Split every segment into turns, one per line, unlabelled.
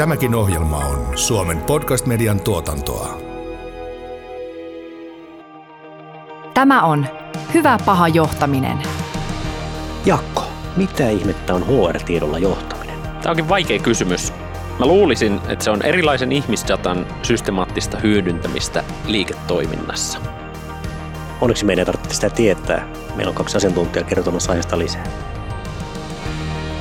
Tämäkin ohjelma on Suomen podcast-median tuotantoa.
Tämä on Hyvä paha johtaminen.
Jakko, mitä ihmettä on HR-tiedolla johtaminen?
Tämä onkin vaikea kysymys. Mä luulisin, että se on erilaisen ihmisdatan systemaattista hyödyntämistä liiketoiminnassa.
Onneksi meidän ei tarvitse sitä tietää. Meillä on kaksi asiantuntijaa kertomassa aiheesta lisää.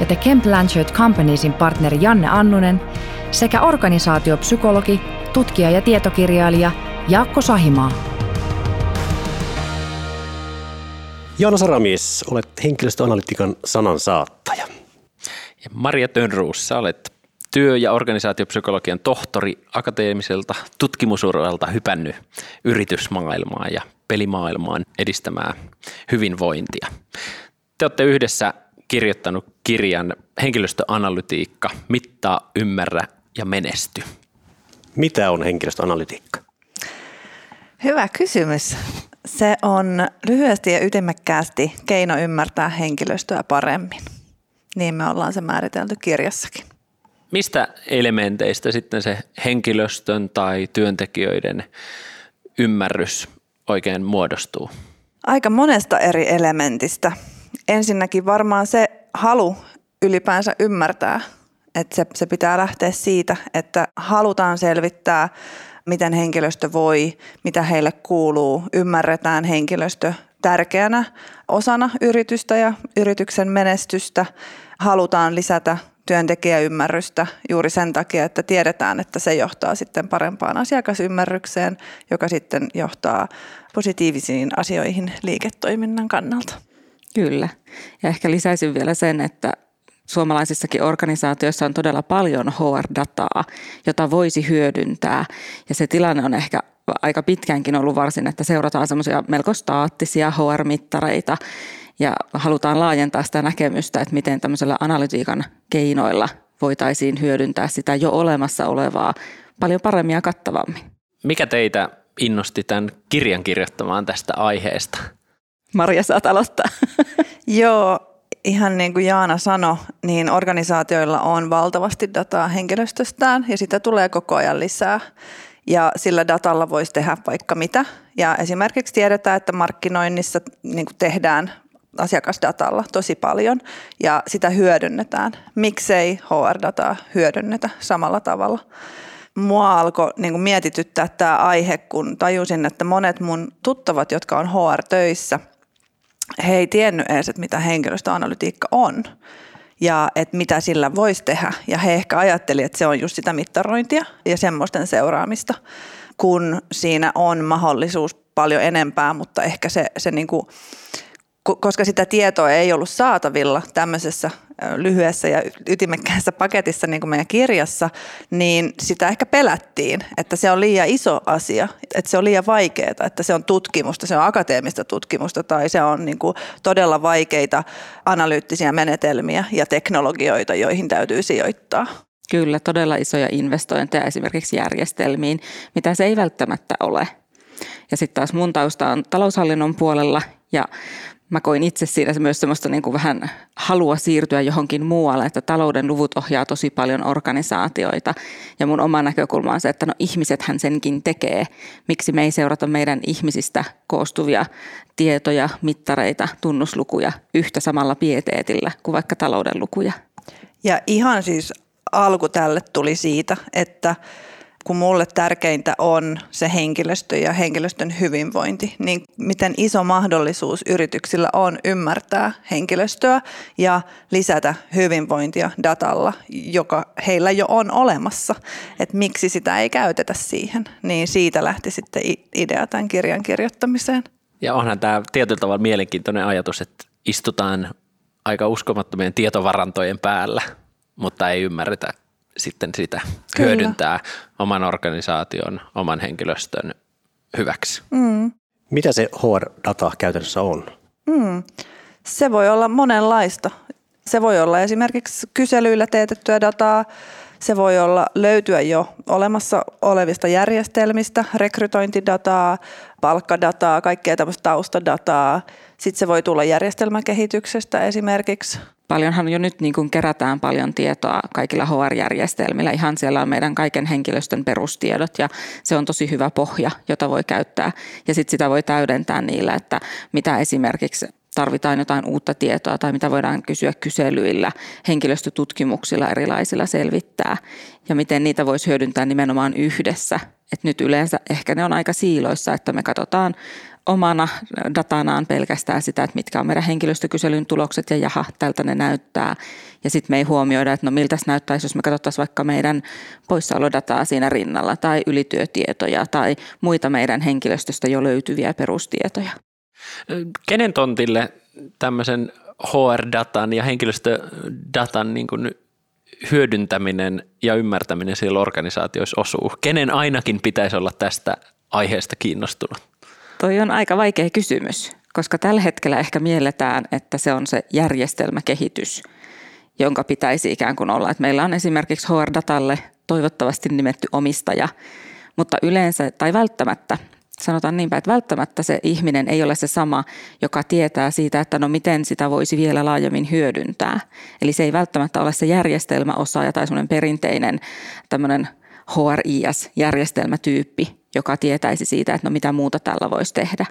ja The Kemp Blanchard Companiesin partneri Janne Annunen sekä organisaatiopsykologi, tutkija ja tietokirjailija Jaakko Sahimaa.
Joona Saramies, olet henkilöstöanalytiikan sanansaattaja.
Ja Maria Tönruus, sä olet työ- ja organisaatiopsykologian tohtori akateemiselta tutkimusuralta hypännyt yritysmaailmaan ja pelimaailmaan edistämään hyvinvointia. Te olette yhdessä kirjoittanut kirjan Henkilöstöanalytiikka, mittaa, ymmärrä ja menesty.
Mitä on henkilöstöanalytiikka?
Hyvä kysymys. Se on lyhyesti ja ytimekkäästi keino ymmärtää henkilöstöä paremmin. Niin me ollaan se määritelty kirjassakin.
Mistä elementeistä sitten se henkilöstön tai työntekijöiden ymmärrys oikein muodostuu?
Aika monesta eri elementistä. Ensinnäkin varmaan se halu ylipäänsä ymmärtää, että se, se pitää lähteä siitä, että halutaan selvittää, miten henkilöstö voi, mitä heille kuuluu, ymmärretään henkilöstö tärkeänä osana yritystä ja yrityksen menestystä, halutaan lisätä työntekijäymmärrystä juuri sen takia, että tiedetään, että se johtaa sitten parempaan asiakasymmärrykseen, joka sitten johtaa positiivisiin asioihin liiketoiminnan kannalta.
Kyllä. Ja ehkä lisäisin vielä sen, että suomalaisissakin organisaatioissa on todella paljon HR-dataa, jota voisi hyödyntää. Ja se tilanne on ehkä aika pitkänkin ollut varsin, että seurataan semmoisia melko staattisia HR-mittareita ja halutaan laajentaa sitä näkemystä, että miten tämmöisellä analytiikan keinoilla voitaisiin hyödyntää sitä jo olemassa olevaa paljon paremmin ja kattavammin.
Mikä teitä innosti tämän kirjan kirjoittamaan tästä aiheesta?
Maria, saat aloittaa.
Joo, ihan niin kuin Jaana sanoi, niin organisaatioilla on valtavasti dataa henkilöstöstään ja sitä tulee koko ajan lisää. Ja sillä datalla voisi tehdä vaikka mitä. Ja esimerkiksi tiedetään, että markkinoinnissa niin kuin tehdään asiakasdatalla tosi paljon ja sitä hyödynnetään. Miksei HR-dataa hyödynnetä samalla tavalla? Mua alkoi niin mietityttää tämä aihe, kun tajusin, että monet mun tuttavat, jotka on HR-töissä, he ei tiennyt edes, että mitä henkilöstöanalytiikka on ja että mitä sillä voisi tehdä. Ja he ehkä ajatteli, että se on just sitä mittarointia ja semmoisten seuraamista, kun siinä on mahdollisuus paljon enempää, mutta ehkä se, se niin kuin koska sitä tietoa ei ollut saatavilla tämmöisessä lyhyessä ja ytimekkäässä paketissa niin kuin meidän kirjassa, niin sitä ehkä pelättiin, että se on liian iso asia, että se on liian vaikeaa, että se on tutkimusta, se on akateemista tutkimusta tai se on niin kuin todella vaikeita analyyttisiä menetelmiä ja teknologioita, joihin täytyy sijoittaa.
Kyllä, todella isoja investointeja esimerkiksi järjestelmiin, mitä se ei välttämättä ole. Ja sitten taas mun tausta on taloushallinnon puolella ja mä koin itse siinä myös semmoista niin kuin vähän halua siirtyä johonkin muualle, että talouden luvut ohjaa tosi paljon organisaatioita. Ja mun oma näkökulma on se, että no ihmisethän senkin tekee. Miksi me ei seurata meidän ihmisistä koostuvia tietoja, mittareita, tunnuslukuja yhtä samalla pieteetillä kuin vaikka talouden lukuja.
Ja ihan siis alku tälle tuli siitä, että kun mulle tärkeintä on se henkilöstö ja henkilöstön hyvinvointi, niin miten iso mahdollisuus yrityksillä on ymmärtää henkilöstöä ja lisätä hyvinvointia datalla, joka heillä jo on olemassa. Että miksi sitä ei käytetä siihen, niin siitä lähti sitten idea tämän kirjan kirjoittamiseen.
Ja onhan tämä tietyllä tavalla mielenkiintoinen ajatus, että istutaan aika uskomattomien tietovarantojen päällä, mutta ei ymmärretä sitten sitä
Kyllä.
hyödyntää oman organisaation, oman henkilöstön hyväksi.
Mm.
Mitä se HR-data käytännössä on?
Mm. Se voi olla monenlaista. Se voi olla esimerkiksi kyselyillä teetettyä dataa, se voi olla löytyä jo olemassa olevista järjestelmistä, rekrytointidataa, palkkadataa, kaikkea tämmöistä taustadataa. Sitten se voi tulla järjestelmäkehityksestä esimerkiksi.
Paljonhan jo nyt niin kuin kerätään paljon tietoa kaikilla HR-järjestelmillä. Ihan siellä on meidän kaiken henkilöstön perustiedot ja se on tosi hyvä pohja, jota voi käyttää. Ja sitten sitä voi täydentää niillä, että mitä esimerkiksi tarvitaan jotain uutta tietoa tai mitä voidaan kysyä kyselyillä, henkilöstötutkimuksilla erilaisilla selvittää ja miten niitä voisi hyödyntää nimenomaan yhdessä. Et nyt yleensä ehkä ne on aika siiloissa, että me katsotaan omana datanaan pelkästään sitä, että mitkä on meidän henkilöstökyselyn tulokset ja jaha, tältä ne näyttää. Ja sitten me ei huomioida, että no miltä näyttäisi, jos me katsottaisiin vaikka meidän poissaolodataa siinä rinnalla tai ylityötietoja tai muita meidän henkilöstöstä jo löytyviä perustietoja.
Kenen tontille tämmöisen HR-datan ja henkilöstödatan niin kuin hyödyntäminen ja ymmärtäminen siellä organisaatioissa osuu? Kenen ainakin pitäisi olla tästä aiheesta kiinnostunut?
Toi on aika vaikea kysymys, koska tällä hetkellä ehkä mielletään, että se on se järjestelmäkehitys, jonka pitäisi ikään kuin olla. Että meillä on esimerkiksi HR-datalle toivottavasti nimetty omistaja, mutta yleensä tai välttämättä sanotaan niinpä, että välttämättä se ihminen ei ole se sama, joka tietää siitä, että no miten sitä voisi vielä laajemmin hyödyntää. Eli se ei välttämättä ole se järjestelmäosaaja tai semmoinen perinteinen tämmöinen HRIS-järjestelmätyyppi, joka tietäisi siitä, että no mitä muuta tällä voisi tehdä.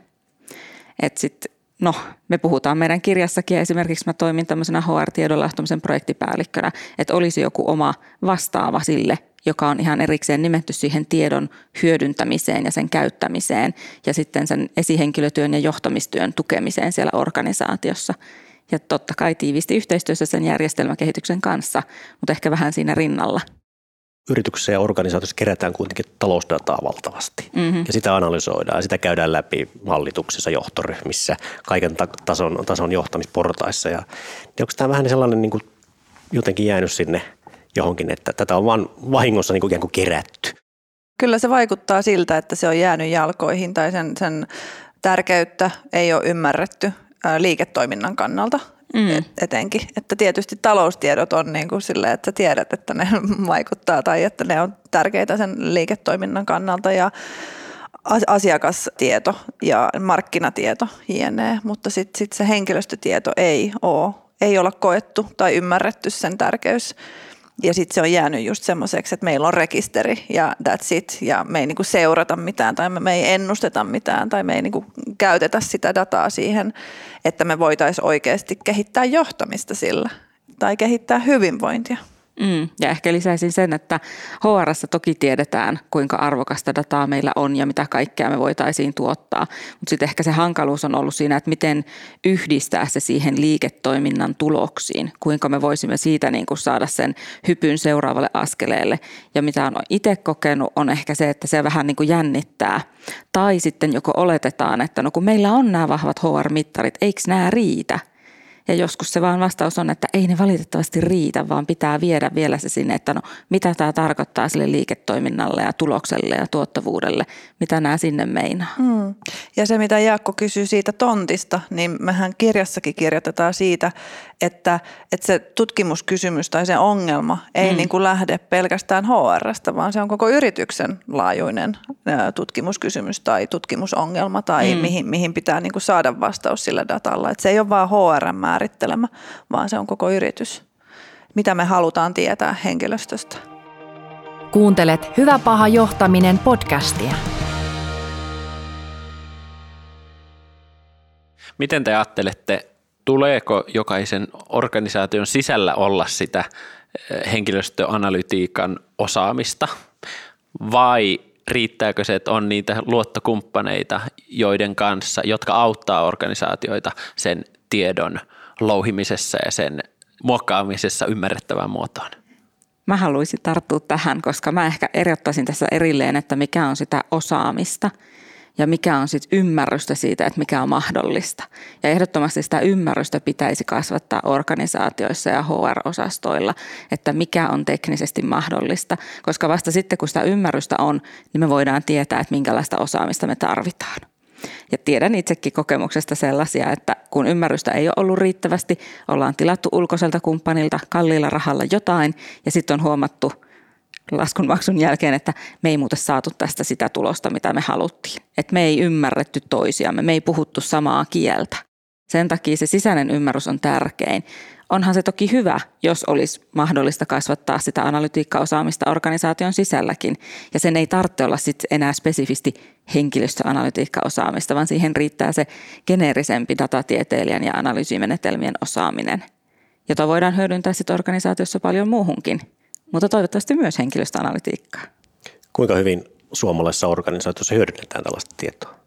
Et sit, no, me puhutaan meidän kirjassakin ja esimerkiksi mä toimin tämmöisenä HR-tiedolla projektipäällikkönä, että olisi joku oma vastaava sille, joka on ihan erikseen nimetty siihen tiedon hyödyntämiseen ja sen käyttämiseen ja sitten sen esihenkilötyön ja johtamistyön tukemiseen siellä organisaatiossa. Ja totta kai tiivisti yhteistyössä sen järjestelmäkehityksen kanssa, mutta ehkä vähän siinä rinnalla –
yrityksessä ja organisaatiossa kerätään kuitenkin talousdataa valtavasti. Mm-hmm. Ja sitä analysoidaan ja sitä käydään läpi hallituksessa, johtoryhmissä, kaiken tason, tason johtamisportaissa. Ja, niin onko tämä vähän sellainen niin kuin jotenkin jäänyt sinne johonkin, että tätä on vain vahingossa niin kuin ikään kuin kerätty?
Kyllä se vaikuttaa siltä, että se on jäänyt jalkoihin tai sen, sen tärkeyttä ei ole ymmärretty liiketoiminnan kannalta mm. etenkin. Että tietysti taloustiedot on niin kuin silleen, että sä tiedät, että ne vaikuttaa tai että ne on tärkeitä sen liiketoiminnan kannalta ja asiakastieto ja markkinatieto jne, mutta sitten sit se henkilöstötieto ei ole, ei olla koettu tai ymmärretty sen tärkeys ja sitten se on jäänyt just semmoiseksi, että meillä on rekisteri ja that's it. Ja me ei niinku seurata mitään tai me ei ennusteta mitään tai me ei niinku käytetä sitä dataa siihen, että me voitaisiin oikeasti kehittää johtamista sillä tai kehittää hyvinvointia.
Mm, ja ehkä lisäisin sen, että hr toki tiedetään, kuinka arvokasta dataa meillä on ja mitä kaikkea me voitaisiin tuottaa. Mutta sitten ehkä se hankaluus on ollut siinä, että miten yhdistää se siihen liiketoiminnan tuloksiin. Kuinka me voisimme siitä niin kuin saada sen hypyn seuraavalle askeleelle. Ja mitä on itse kokenut, on ehkä se, että se vähän niin kuin jännittää. Tai sitten joko oletetaan, että no kun meillä on nämä vahvat HR-mittarit, eikö nämä riitä? Ja joskus se vaan vastaus on, että ei ne valitettavasti riitä, vaan pitää viedä vielä se sinne, että no mitä tämä tarkoittaa sille liiketoiminnalle ja tulokselle ja tuottavuudelle, mitä nämä sinne meinaa. Hmm.
Ja se mitä Jaakko kysyy siitä tontista, niin mehän kirjassakin kirjoitetaan siitä, että, että se tutkimuskysymys tai se ongelma ei hmm. niin kuin lähde pelkästään HRstä, vaan se on koko yrityksen laajuinen tutkimuskysymys tai tutkimusongelma tai hmm. mihin, mihin pitää niin kuin saada vastaus sillä datalla. Että se ei ole vain HR määrittelemä, vaan se on koko yritys. Mitä me halutaan tietää henkilöstöstä.
Kuuntelet Hyvä paha johtaminen podcastia.
Miten te ajattelette, tuleeko jokaisen organisaation sisällä olla sitä eh, henkilöstöanalytiikan osaamista vai riittääkö se, että on niitä luottokumppaneita, joiden kanssa, jotka auttaa organisaatioita sen tiedon louhimisessa ja sen muokkaamisessa ymmärrettävään muotoon?
Mä haluaisin tarttua tähän, koska mä ehkä erottaisin tässä erilleen, että mikä on sitä osaamista ja mikä on sitten ymmärrystä siitä, että mikä on mahdollista. Ja ehdottomasti sitä ymmärrystä pitäisi kasvattaa organisaatioissa ja HR-osastoilla, että mikä on teknisesti mahdollista, koska vasta sitten kun sitä ymmärrystä on, niin me voidaan tietää, että minkälaista osaamista me tarvitaan. Ja tiedän itsekin kokemuksesta sellaisia, että kun ymmärrystä ei ole ollut riittävästi, ollaan tilattu ulkoiselta kumppanilta kalliilla rahalla jotain ja sitten on huomattu – laskunmaksun jälkeen, että me ei muuten saatu tästä sitä tulosta, mitä me haluttiin. Että me ei ymmärretty toisiamme, me ei puhuttu samaa kieltä. Sen takia se sisäinen ymmärrys on tärkein. Onhan se toki hyvä, jos olisi mahdollista kasvattaa sitä analytiikkaosaamista organisaation sisälläkin. Ja sen ei tarvitse olla sit enää spesifisti henkilöstöanalytiikkaosaamista, vaan siihen riittää se geneerisempi datatieteilijän ja analyysimenetelmien osaaminen, jota voidaan hyödyntää sitten organisaatiossa paljon muuhunkin mutta toivottavasti myös henkilöstöanalytiikkaa.
Kuinka hyvin suomalaisessa organisaatiossa hyödynnetään tällaista tietoa?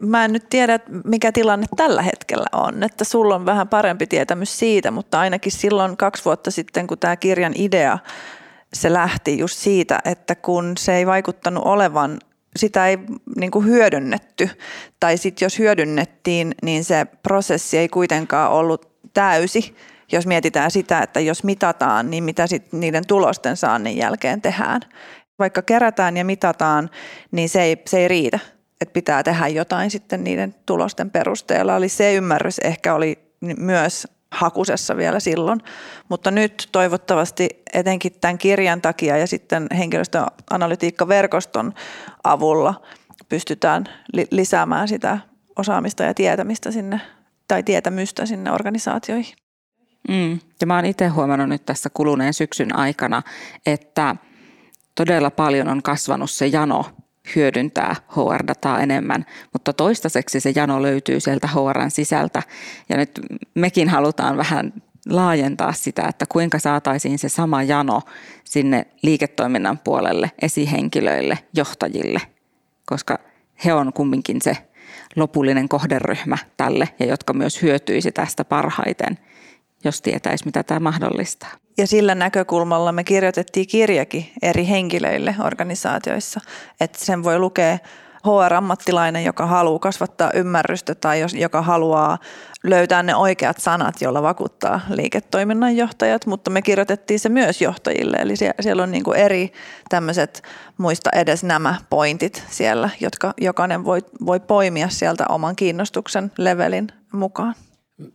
Mä en nyt tiedä, mikä tilanne tällä hetkellä on, että sulla on vähän parempi tietämys siitä, mutta ainakin silloin kaksi vuotta sitten, kun tämä kirjan idea, se lähti just siitä, että kun se ei vaikuttanut olevan, sitä ei niin kuin hyödynnetty, tai sitten jos hyödynnettiin, niin se prosessi ei kuitenkaan ollut täysi, jos mietitään sitä, että jos mitataan, niin mitä sitten niiden tulosten saannin jälkeen tehdään. Vaikka kerätään ja mitataan, niin se ei, se ei riitä, että pitää tehdä jotain sitten niiden tulosten perusteella. Eli se ymmärrys ehkä oli myös hakusessa vielä silloin, mutta nyt toivottavasti etenkin tämän kirjan takia ja sitten henkilöstöanalytiikkaverkoston avulla pystytään lisäämään sitä osaamista ja tietämistä sinne tai tietämystä sinne organisaatioihin.
Mm. Ja mä oon itse huomannut nyt tässä kuluneen syksyn aikana, että todella paljon on kasvanut se jano hyödyntää HR-dataa enemmän, mutta toistaiseksi se jano löytyy sieltä HRn sisältä. Ja nyt mekin halutaan vähän laajentaa sitä, että kuinka saataisiin se sama jano sinne liiketoiminnan puolelle, esihenkilöille, johtajille, koska he on kumminkin se lopullinen kohderyhmä tälle ja jotka myös hyötyisi tästä parhaiten – jos tietäisi, mitä tämä mahdollistaa.
Ja sillä näkökulmalla me kirjoitettiin kirjakin eri henkilöille organisaatioissa, että sen voi lukea HR-ammattilainen, joka haluaa kasvattaa ymmärrystä tai jos, joka haluaa löytää ne oikeat sanat, joilla vakuuttaa liiketoiminnan johtajat, mutta me kirjoitettiin se myös johtajille. Eli siellä on niin kuin eri tämmöiset, muista edes nämä pointit siellä, jotka jokainen voi, voi poimia sieltä oman kiinnostuksen levelin mukaan.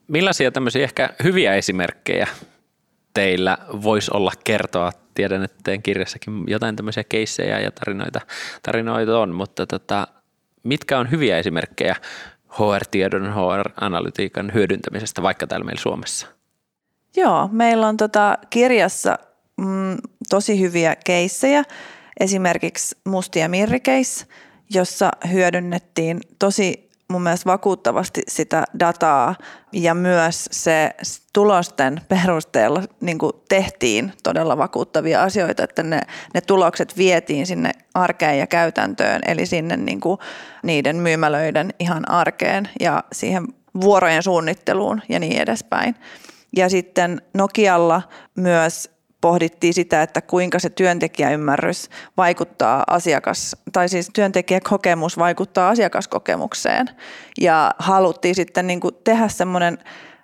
Millaisia tämmöisiä ehkä hyviä esimerkkejä teillä voisi olla kertoa? Tiedän, että teidän kirjassakin jotain tämmöisiä keissejä ja tarinoita, tarinoita on, mutta tota, mitkä on hyviä esimerkkejä HR-tiedon, HR-analytiikan hyödyntämisestä vaikka täällä meillä Suomessa?
Joo, meillä on tota kirjassa mm, tosi hyviä keissejä. Esimerkiksi Musti ja Mirri jossa hyödynnettiin tosi mun mielestä vakuuttavasti sitä dataa ja myös se tulosten perusteella niin tehtiin todella vakuuttavia asioita, että ne, ne tulokset vietiin sinne arkeen ja käytäntöön, eli sinne niin kuin niiden myymälöiden ihan arkeen ja siihen vuorojen suunnitteluun ja niin edespäin. Ja sitten Nokialla myös pohdittiin sitä, että kuinka se työntekijäymmärrys vaikuttaa asiakas, tai siis työntekijäkokemus vaikuttaa asiakaskokemukseen. Ja haluttiin sitten niin kuin tehdä semmoinen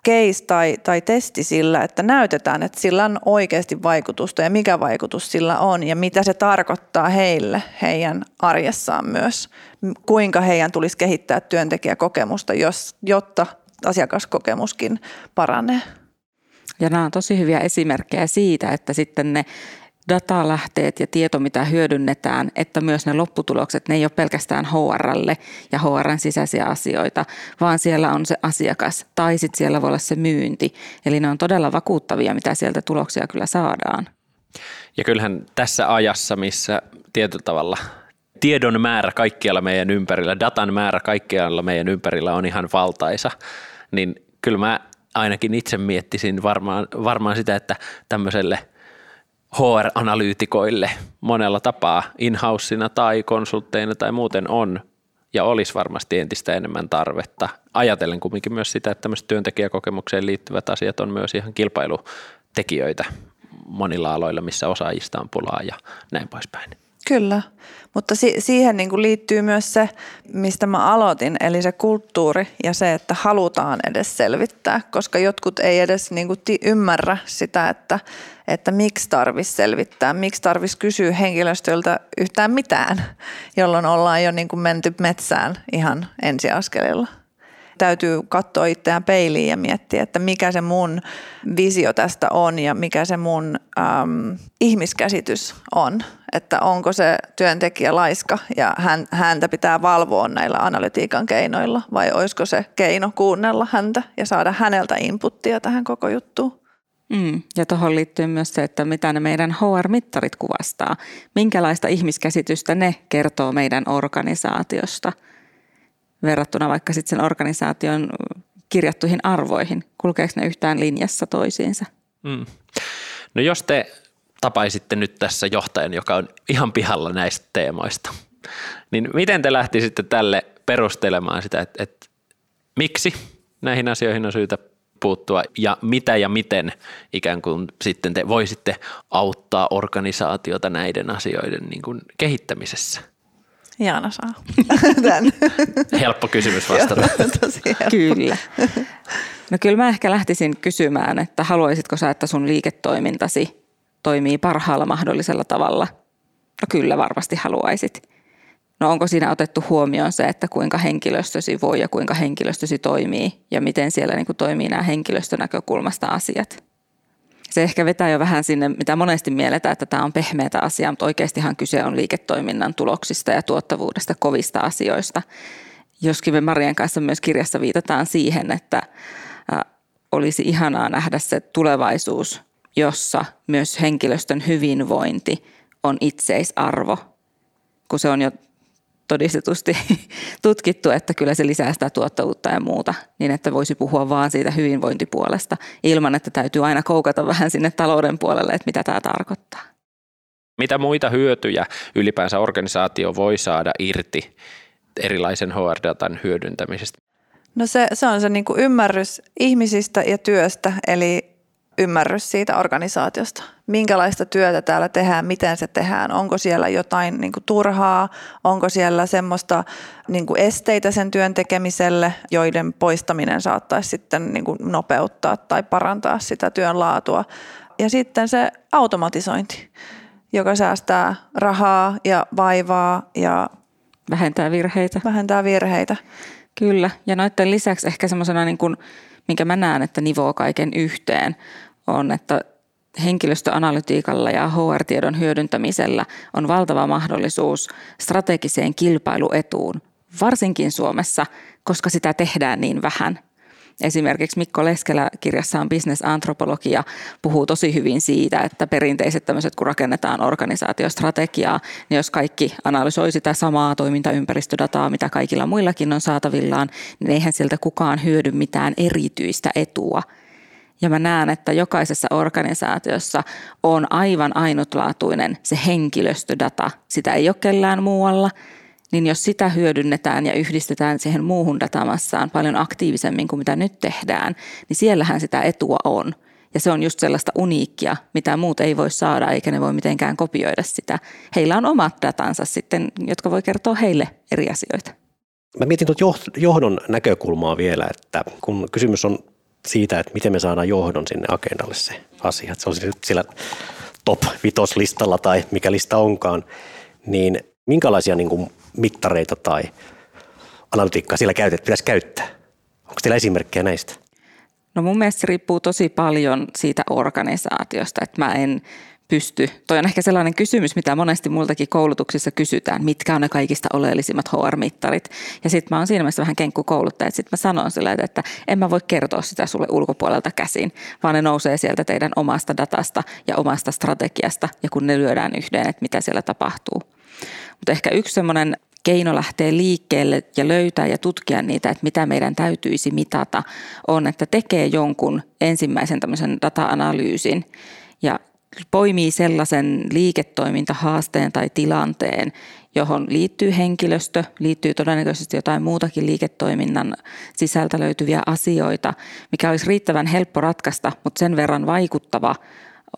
case tai, tai testi sillä, että näytetään, että sillä on oikeasti vaikutusta ja mikä vaikutus sillä on ja mitä se tarkoittaa heille heidän arjessaan myös. Kuinka heidän tulisi kehittää työntekijäkokemusta, jos, jotta asiakaskokemuskin paranee.
Ja nämä on tosi hyviä esimerkkejä siitä, että sitten ne datalähteet ja tieto, mitä hyödynnetään, että myös ne lopputulokset, ne ei ole pelkästään HRlle ja HRn sisäisiä asioita, vaan siellä on se asiakas tai sitten siellä voi olla se myynti. Eli ne on todella vakuuttavia, mitä sieltä tuloksia kyllä saadaan.
Ja kyllähän tässä ajassa, missä tietyllä tavalla tiedon määrä kaikkialla meidän ympärillä, datan määrä kaikkialla meidän ympärillä on ihan valtaisa, niin kyllä mä ainakin itse miettisin varmaan, varmaan sitä, että tämmöiselle HR-analyytikoille monella tapaa in tai konsultteina tai muuten on ja olisi varmasti entistä enemmän tarvetta. Ajatellen kumminkin myös sitä, että tämmöiset työntekijäkokemukseen liittyvät asiat on myös ihan kilpailutekijöitä monilla aloilla, missä osaajista on pulaa ja näin poispäin.
Kyllä, mutta si- siihen niin kuin liittyy myös se, mistä mä aloitin, eli se kulttuuri ja se, että halutaan edes selvittää, koska jotkut ei edes niin kuin ti- ymmärrä sitä, että, että miksi tarvitsisi selvittää, miksi tarvitsisi kysyä henkilöstöltä yhtään mitään, jolloin ollaan jo niin kuin menty metsään ihan ensiaskelilla täytyy katsoa itseään peiliin ja miettiä, että mikä se mun visio tästä on ja mikä se mun äm, ihmiskäsitys on. Että onko se työntekijä laiska ja hän, häntä pitää valvoa näillä analytiikan keinoilla vai olisiko se keino kuunnella häntä ja saada häneltä inputtia tähän koko juttuun.
Mm, ja tuohon liittyy myös se, että mitä ne meidän HR-mittarit kuvastaa. Minkälaista ihmiskäsitystä ne kertoo meidän organisaatiosta – verrattuna vaikka sitten sen organisaation kirjattuihin arvoihin? Kulkeeko ne yhtään linjassa toisiinsa? Mm.
No jos te tapaisitte nyt tässä johtajan, joka on ihan pihalla näistä teemoista, niin miten te lähtisitte tälle perustelemaan sitä, että, että miksi näihin asioihin on syytä puuttua ja mitä ja miten ikään kuin sitten te voisitte auttaa organisaatiota näiden asioiden niin kuin kehittämisessä?
Jaana saa
tämän.
Helppo kysymys vastata.
Kyllä. No kyllä mä ehkä lähtisin kysymään, että haluaisitko sä, että sun liiketoimintasi toimii parhaalla mahdollisella tavalla? No kyllä varmasti haluaisit. No onko siinä otettu huomioon se, että kuinka henkilöstösi voi ja kuinka henkilöstösi toimii ja miten siellä niin kuin toimii nämä henkilöstönäkökulmasta asiat? Se ehkä vetää jo vähän sinne, mitä monesti mielletään, että tämä on pehmeätä asiaa, mutta oikeastihan kyse on liiketoiminnan tuloksista ja tuottavuudesta kovista asioista. Joskin me Marien kanssa myös kirjassa viitataan siihen, että olisi ihanaa nähdä se tulevaisuus, jossa myös henkilöstön hyvinvointi on itseisarvo, kun se on jo todistetusti tutkittu, että kyllä se lisää sitä tuottavuutta ja muuta, niin että voisi puhua vaan siitä hyvinvointipuolesta ilman, että täytyy aina koukata vähän sinne talouden puolelle, että mitä tämä tarkoittaa.
Mitä muita hyötyjä ylipäänsä organisaatio voi saada irti erilaisen HR-datan hyödyntämisestä?
No se, se on se niin kuin ymmärrys ihmisistä ja työstä, eli ymmärrys siitä organisaatiosta. Minkälaista työtä täällä tehdään, miten se tehdään, onko siellä jotain niin kuin turhaa, onko siellä semmoista niin kuin esteitä sen työn tekemiselle, joiden poistaminen saattaisi sitten niin kuin nopeuttaa tai parantaa sitä työn laatua. Ja sitten se automatisointi, joka säästää rahaa ja vaivaa ja
vähentää virheitä.
Vähentää virheitä.
Kyllä, ja noiden lisäksi ehkä semmoisena niin kuin minkä mä näen, että nivoo kaiken yhteen, on, että henkilöstöanalytiikalla ja HR-tiedon hyödyntämisellä on valtava mahdollisuus strategiseen kilpailuetuun, varsinkin Suomessa, koska sitä tehdään niin vähän. Esimerkiksi Mikko Leskelä kirjassaan Business Antropologia puhuu tosi hyvin siitä, että perinteiset tämmöiset, kun rakennetaan organisaatiostrategiaa, niin jos kaikki analysoi sitä samaa toimintaympäristödataa, mitä kaikilla muillakin on saatavillaan, niin eihän sieltä kukaan hyödy mitään erityistä etua – ja mä näen, että jokaisessa organisaatiossa on aivan ainutlaatuinen se henkilöstödata. Sitä ei ole kellään muualla. Niin jos sitä hyödynnetään ja yhdistetään siihen muuhun datamassaan paljon aktiivisemmin kuin mitä nyt tehdään, niin siellähän sitä etua on. Ja se on just sellaista uniikkia, mitä muut ei voi saada, eikä ne voi mitenkään kopioida sitä. Heillä on omat datansa sitten, jotka voi kertoa heille eri asioita.
Mä mietin tuota johdon näkökulmaa vielä, että kun kysymys on siitä, että miten me saadaan johdon sinne agendalle se asia. Että se on siellä top vitoslistalla tai mikä lista onkaan, niin minkälaisia niin kuin mittareita tai analytiikkaa siellä käytet, pitäisi käyttää? Onko teillä esimerkkejä näistä?
No mun mielestä se riippuu tosi paljon siitä organisaatiosta, että mä en pysty. Toi on ehkä sellainen kysymys, mitä monesti multakin koulutuksissa kysytään, mitkä on ne kaikista oleellisimmat HR-mittarit. Ja sitten mä oon siinä mielessä vähän kenkkukouluttaja, että sitten mä sanon sille, että en mä voi kertoa sitä sulle ulkopuolelta käsin, vaan ne nousee sieltä teidän omasta datasta ja omasta strategiasta ja kun ne lyödään yhden, että mitä siellä tapahtuu. Mutta ehkä yksi semmoinen keino lähteä liikkeelle ja löytää ja tutkia niitä, että mitä meidän täytyisi mitata, on, että tekee jonkun ensimmäisen tämmöisen data-analyysin ja poimii sellaisen liiketoimintahaasteen tai tilanteen, johon liittyy henkilöstö, liittyy todennäköisesti jotain muutakin liiketoiminnan sisältä löytyviä asioita, mikä olisi riittävän helppo ratkaista, mutta sen verran vaikuttava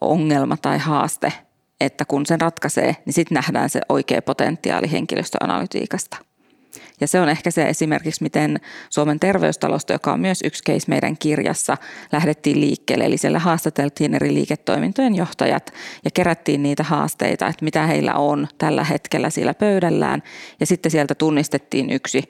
ongelma tai haaste, että kun sen ratkaisee, niin sitten nähdään se oikea potentiaali henkilöstöanalytiikasta. Ja se on ehkä se esimerkiksi, miten Suomen terveystalosta, joka on myös yksi case meidän kirjassa, lähdettiin liikkeelle. Eli siellä haastateltiin eri liiketoimintojen johtajat ja kerättiin niitä haasteita, että mitä heillä on tällä hetkellä siellä pöydällään. Ja sitten sieltä tunnistettiin yksi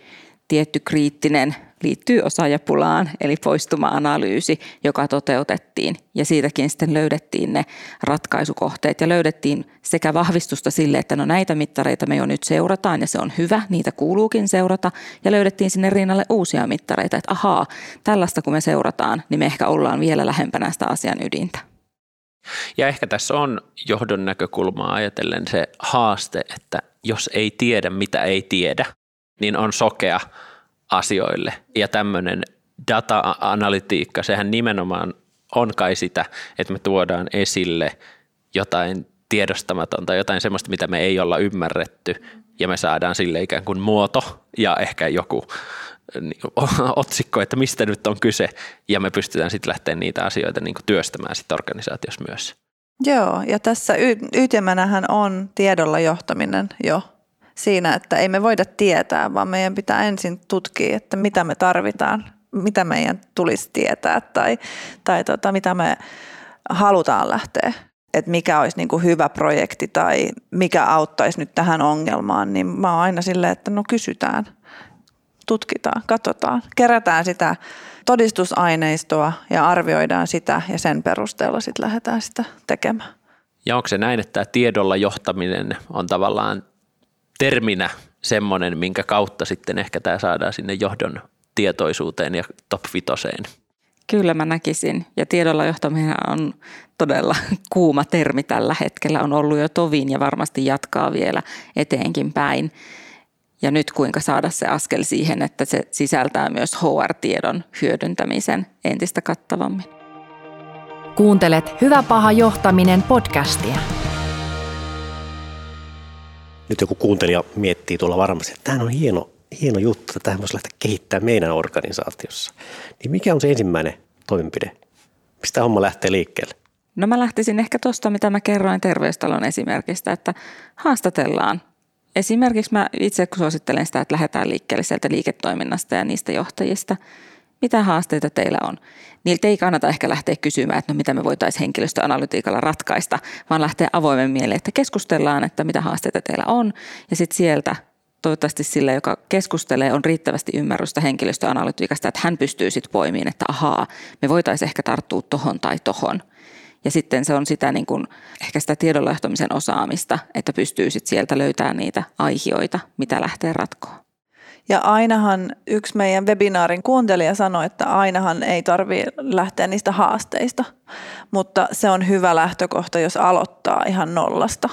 tietty kriittinen liittyy osaajapulaan, eli poistuma-analyysi, joka toteutettiin. Ja siitäkin sitten löydettiin ne ratkaisukohteet ja löydettiin sekä vahvistusta sille, että no näitä mittareita me jo nyt seurataan ja se on hyvä, niitä kuuluukin seurata. Ja löydettiin sinne rinnalle uusia mittareita, että ahaa, tällaista kun me seurataan, niin me ehkä ollaan vielä lähempänä sitä asian ydintä.
Ja ehkä tässä on johdon näkökulmaa ajatellen se haaste, että jos ei tiedä, mitä ei tiedä, niin on sokea asioille. Ja tämmöinen data-analytiikka, sehän nimenomaan on kai sitä, että me tuodaan esille jotain tiedostamatonta, jotain semmoista, mitä me ei olla ymmärretty, ja me saadaan sille ikään kuin muoto ja ehkä joku niin, otsikko, että mistä nyt on kyse, ja me pystytään sitten lähteä niitä asioita niin kuin työstämään sitten organisaatiossa myös.
Joo, ja tässä y- ytimenähän on tiedolla johtaminen jo siinä, että ei me voida tietää, vaan meidän pitää ensin tutkia, että mitä me tarvitaan, mitä meidän tulisi tietää tai, tai tota, mitä me halutaan lähteä että mikä olisi niin kuin hyvä projekti tai mikä auttaisi nyt tähän ongelmaan, niin mä oon aina silleen, että no kysytään, tutkitaan, katsotaan, kerätään sitä todistusaineistoa ja arvioidaan sitä ja sen perusteella sitten lähdetään sitä tekemään.
Ja onko se näin, että tiedolla johtaminen on tavallaan terminä semmoinen, minkä kautta sitten ehkä tämä saadaan sinne johdon tietoisuuteen ja top vitoseen.
Kyllä mä näkisin. Ja tiedolla johtaminen on todella kuuma termi tällä hetkellä. On ollut jo tovin ja varmasti jatkaa vielä eteenkin päin. Ja nyt kuinka saada se askel siihen, että se sisältää myös HR-tiedon hyödyntämisen entistä kattavammin.
Kuuntelet Hyvä paha johtaminen podcastia
nyt joku kuuntelija miettii tuolla varmasti, että tämä on hieno, hieno juttu, että tähän voisi lähteä kehittämään meidän organisaatiossa. Niin mikä on se ensimmäinen toimenpide? Mistä homma lähtee liikkeelle?
No mä lähtisin ehkä tuosta, mitä mä kerroin terveystalon esimerkistä, että haastatellaan. Esimerkiksi mä itse suosittelen sitä, että lähdetään liikkeelle sieltä liiketoiminnasta ja niistä johtajista – mitä haasteita teillä on. Niiltä ei kannata ehkä lähteä kysymään, että no mitä me voitaisiin henkilöstöanalytiikalla ratkaista, vaan lähteä avoimen mieleen, että keskustellaan, että mitä haasteita teillä on. Ja sitten sieltä toivottavasti sille, joka keskustelee, on riittävästi ymmärrystä henkilöstöanalytiikasta, että hän pystyy sitten poimiin, että ahaa, me voitaisiin ehkä tarttua tohon tai tohon. Ja sitten se on sitä niin kuin, ehkä sitä tiedonlähtömisen osaamista, että pystyy sitten sieltä löytämään niitä aihioita, mitä lähtee ratkoa.
Ja ainahan yksi meidän webinaarin kuuntelija sanoi, että ainahan ei tarvitse lähteä niistä haasteista, mutta se on hyvä lähtökohta, jos aloittaa ihan nollasta.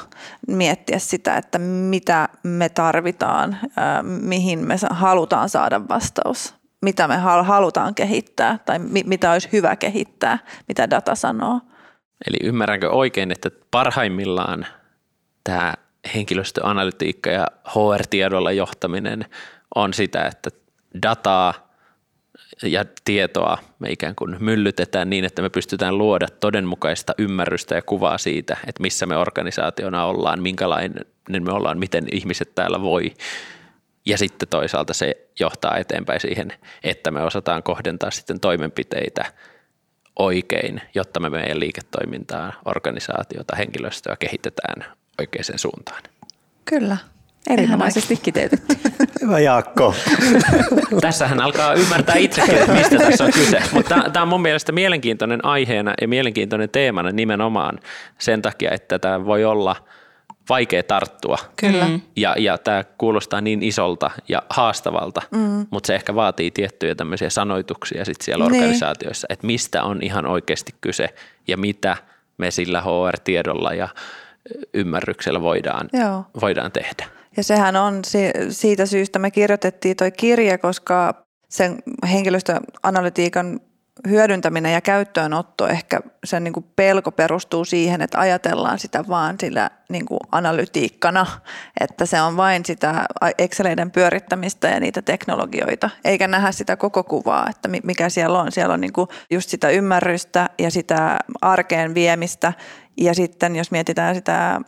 Miettiä sitä, että mitä me tarvitaan, mihin me halutaan saada vastaus, mitä me halutaan kehittää tai mitä olisi hyvä kehittää, mitä data sanoo.
Eli ymmärränkö oikein, että parhaimmillaan tämä henkilöstöanalytiikka ja HR-tiedolla johtaminen – on sitä, että dataa ja tietoa me ikään kuin myllytetään niin, että me pystytään luoda todenmukaista ymmärrystä ja kuvaa siitä, että missä me organisaationa ollaan, minkälainen me ollaan, miten ihmiset täällä voi. Ja sitten toisaalta se johtaa eteenpäin siihen, että me osataan kohdentaa sitten toimenpiteitä oikein, jotta me meidän liiketoimintaa, organisaatiota, henkilöstöä kehitetään oikeaan suuntaan.
Kyllä.
Erinomaisesti kiteytetty.
Hyvä Jaakko.
Tässähän alkaa ymmärtää itsekin, että mistä tässä on kyse. Mutta tämä on mun mielestä mielenkiintoinen aiheena ja mielenkiintoinen teemana nimenomaan sen takia, että tämä voi olla vaikea tarttua.
Kyllä. Mm.
Ja, ja tämä kuulostaa niin isolta ja haastavalta, mm. mutta se ehkä vaatii tiettyjä tämmöisiä sanoituksia sit siellä niin. organisaatioissa, että mistä on ihan oikeasti kyse ja mitä me sillä HR-tiedolla ja ymmärryksellä voidaan, voidaan tehdä.
Ja sehän on siitä syystä me kirjoitettiin toi kirja, koska sen henkilöstöanalytiikan hyödyntäminen ja käyttöönotto ehkä sen niin kuin pelko perustuu siihen, että ajatellaan sitä vaan sillä niin kuin analytiikkana, että se on vain sitä Exceleiden pyörittämistä ja niitä teknologioita, eikä nähdä sitä koko kuvaa, että mikä siellä on. Siellä on niin kuin just sitä ymmärrystä ja sitä arkeen viemistä Ja sitten jos mietitään sitä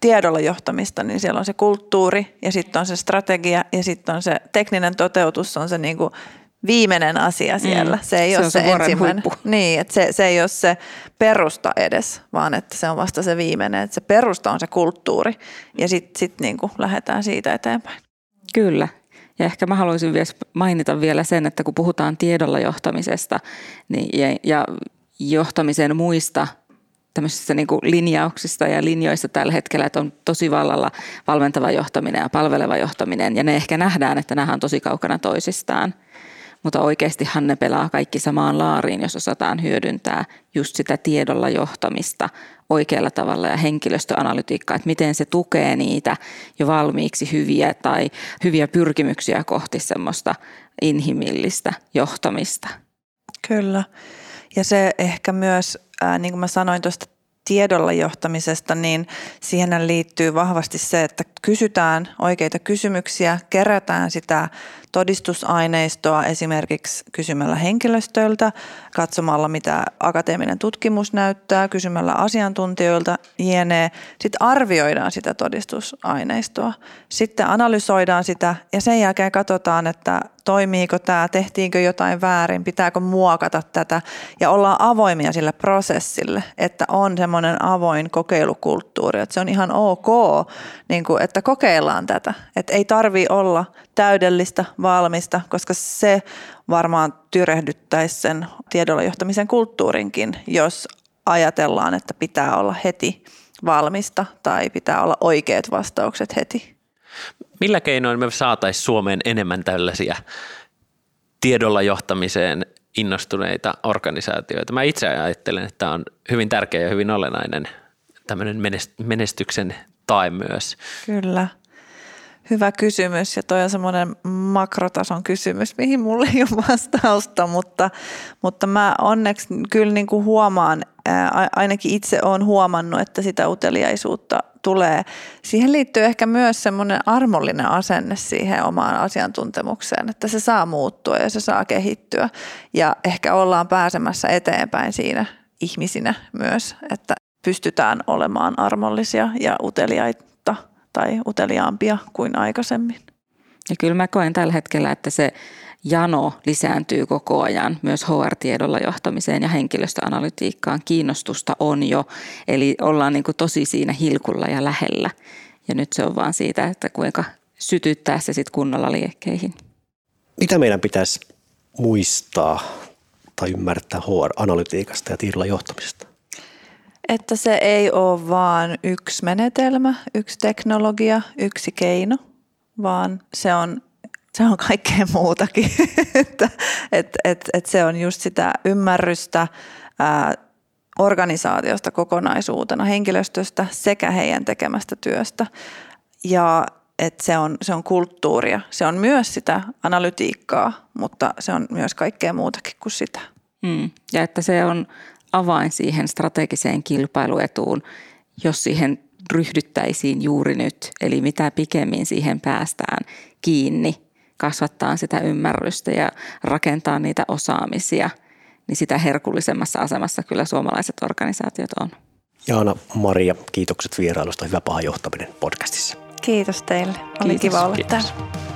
tiedolla johtamista, niin siellä on se kulttuuri ja sitten on se strategia ja sitten on se tekninen toteutus, on se niin kuin viimeinen asia siellä. Mm. Se ei
se
ole se,
se
ensimmäinen.
huippu.
Niin, että se, se ei ole se perusta edes, vaan että se on vasta se viimeinen. Että se perusta on se kulttuuri ja sitten sit niin kuin lähdetään siitä eteenpäin.
Kyllä. Ja ehkä mä haluaisin vielä mainita vielä sen, että kun puhutaan tiedolla johtamisesta niin, ja, ja johtamisen muista tämmöisistä niin kuin linjauksista ja linjoista tällä hetkellä, että on tosi vallalla valmentava johtaminen ja palveleva johtaminen, ja ne ehkä nähdään, että nämä on tosi kaukana toisistaan. Mutta oikeastihan ne pelaa kaikki samaan laariin, jos osataan hyödyntää just sitä tiedolla johtamista oikealla tavalla ja henkilöstöanalytiikkaa, että miten se tukee niitä jo valmiiksi hyviä tai hyviä pyrkimyksiä kohti semmoista inhimillistä johtamista.
Kyllä. Ja se ehkä myös, ää, niin kuin mä sanoin tuosta tiedolla johtamisesta, niin siihen liittyy vahvasti se, että kysytään oikeita kysymyksiä, kerätään sitä todistusaineistoa esimerkiksi kysymällä henkilöstöltä, katsomalla mitä akateeminen tutkimus näyttää, kysymällä asiantuntijoilta, jne. Sitten arvioidaan sitä todistusaineistoa, sitten analysoidaan sitä ja sen jälkeen katsotaan, että toimiiko tämä, tehtiinkö jotain väärin, pitääkö muokata tätä. Ja ollaan avoimia sille prosessille, että on semmoinen avoin kokeilukulttuuri, että se on ihan ok, niin kuin, että kokeillaan tätä, että ei tarvi olla täydellistä, valmista, koska se varmaan tyrehdyttäisi sen tiedolla johtamisen kulttuurinkin, jos ajatellaan, että pitää olla heti valmista tai pitää olla oikeat vastaukset heti.
Millä keinoin me saataisiin Suomeen enemmän tällaisia tiedolla johtamiseen innostuneita organisaatioita? Mä itse ajattelen, että tämä on hyvin tärkeä ja hyvin olennainen tämmöinen menestyksen tae myös.
Kyllä. Hyvä kysymys ja toi on semmoinen makrotason kysymys, mihin mulle ei ole vastausta, mutta, mutta mä onneksi kyllä niin kuin huomaan, ainakin itse olen huomannut, että sitä uteliaisuutta tulee. Siihen liittyy ehkä myös semmoinen armollinen asenne siihen omaan asiantuntemukseen, että se saa muuttua ja se saa kehittyä ja ehkä ollaan pääsemässä eteenpäin siinä ihmisinä myös, että pystytään olemaan armollisia ja uteliaita tai uteliaampia kuin aikaisemmin.
Ja kyllä mä koen tällä hetkellä, että se jano lisääntyy koko ajan myös HR-tiedolla johtamiseen ja henkilöstöanalytiikkaan. Kiinnostusta on jo, eli ollaan niin kuin tosi siinä hilkulla ja lähellä. Ja nyt se on vaan siitä, että kuinka sytyttää se sitten kunnolla liekkeihin.
Mitä meidän pitäisi muistaa tai ymmärtää HR-analytiikasta ja tiedolla johtamisesta?
Että se ei ole vaan yksi menetelmä, yksi teknologia, yksi keino, vaan se on, se on kaikkea muutakin. että et, et, et se on just sitä ymmärrystä ää, organisaatiosta kokonaisuutena, henkilöstöstä sekä heidän tekemästä työstä. Ja että se on, se on kulttuuria. Se on myös sitä analytiikkaa, mutta se on myös kaikkea muutakin kuin sitä.
Mm. Ja että se on avain siihen strategiseen kilpailuetuun, jos siihen ryhdyttäisiin juuri nyt. Eli mitä pikemmin siihen päästään kiinni, kasvattaa sitä ymmärrystä ja rakentaa niitä osaamisia, niin sitä herkullisemmassa asemassa kyllä suomalaiset organisaatiot on.
Jaana, Maria, kiitokset vierailusta. Hyvä paha johtaminen podcastissa.
Kiitos teille. Oli
Kiitos.
kiva olla
Kiitos.
täällä.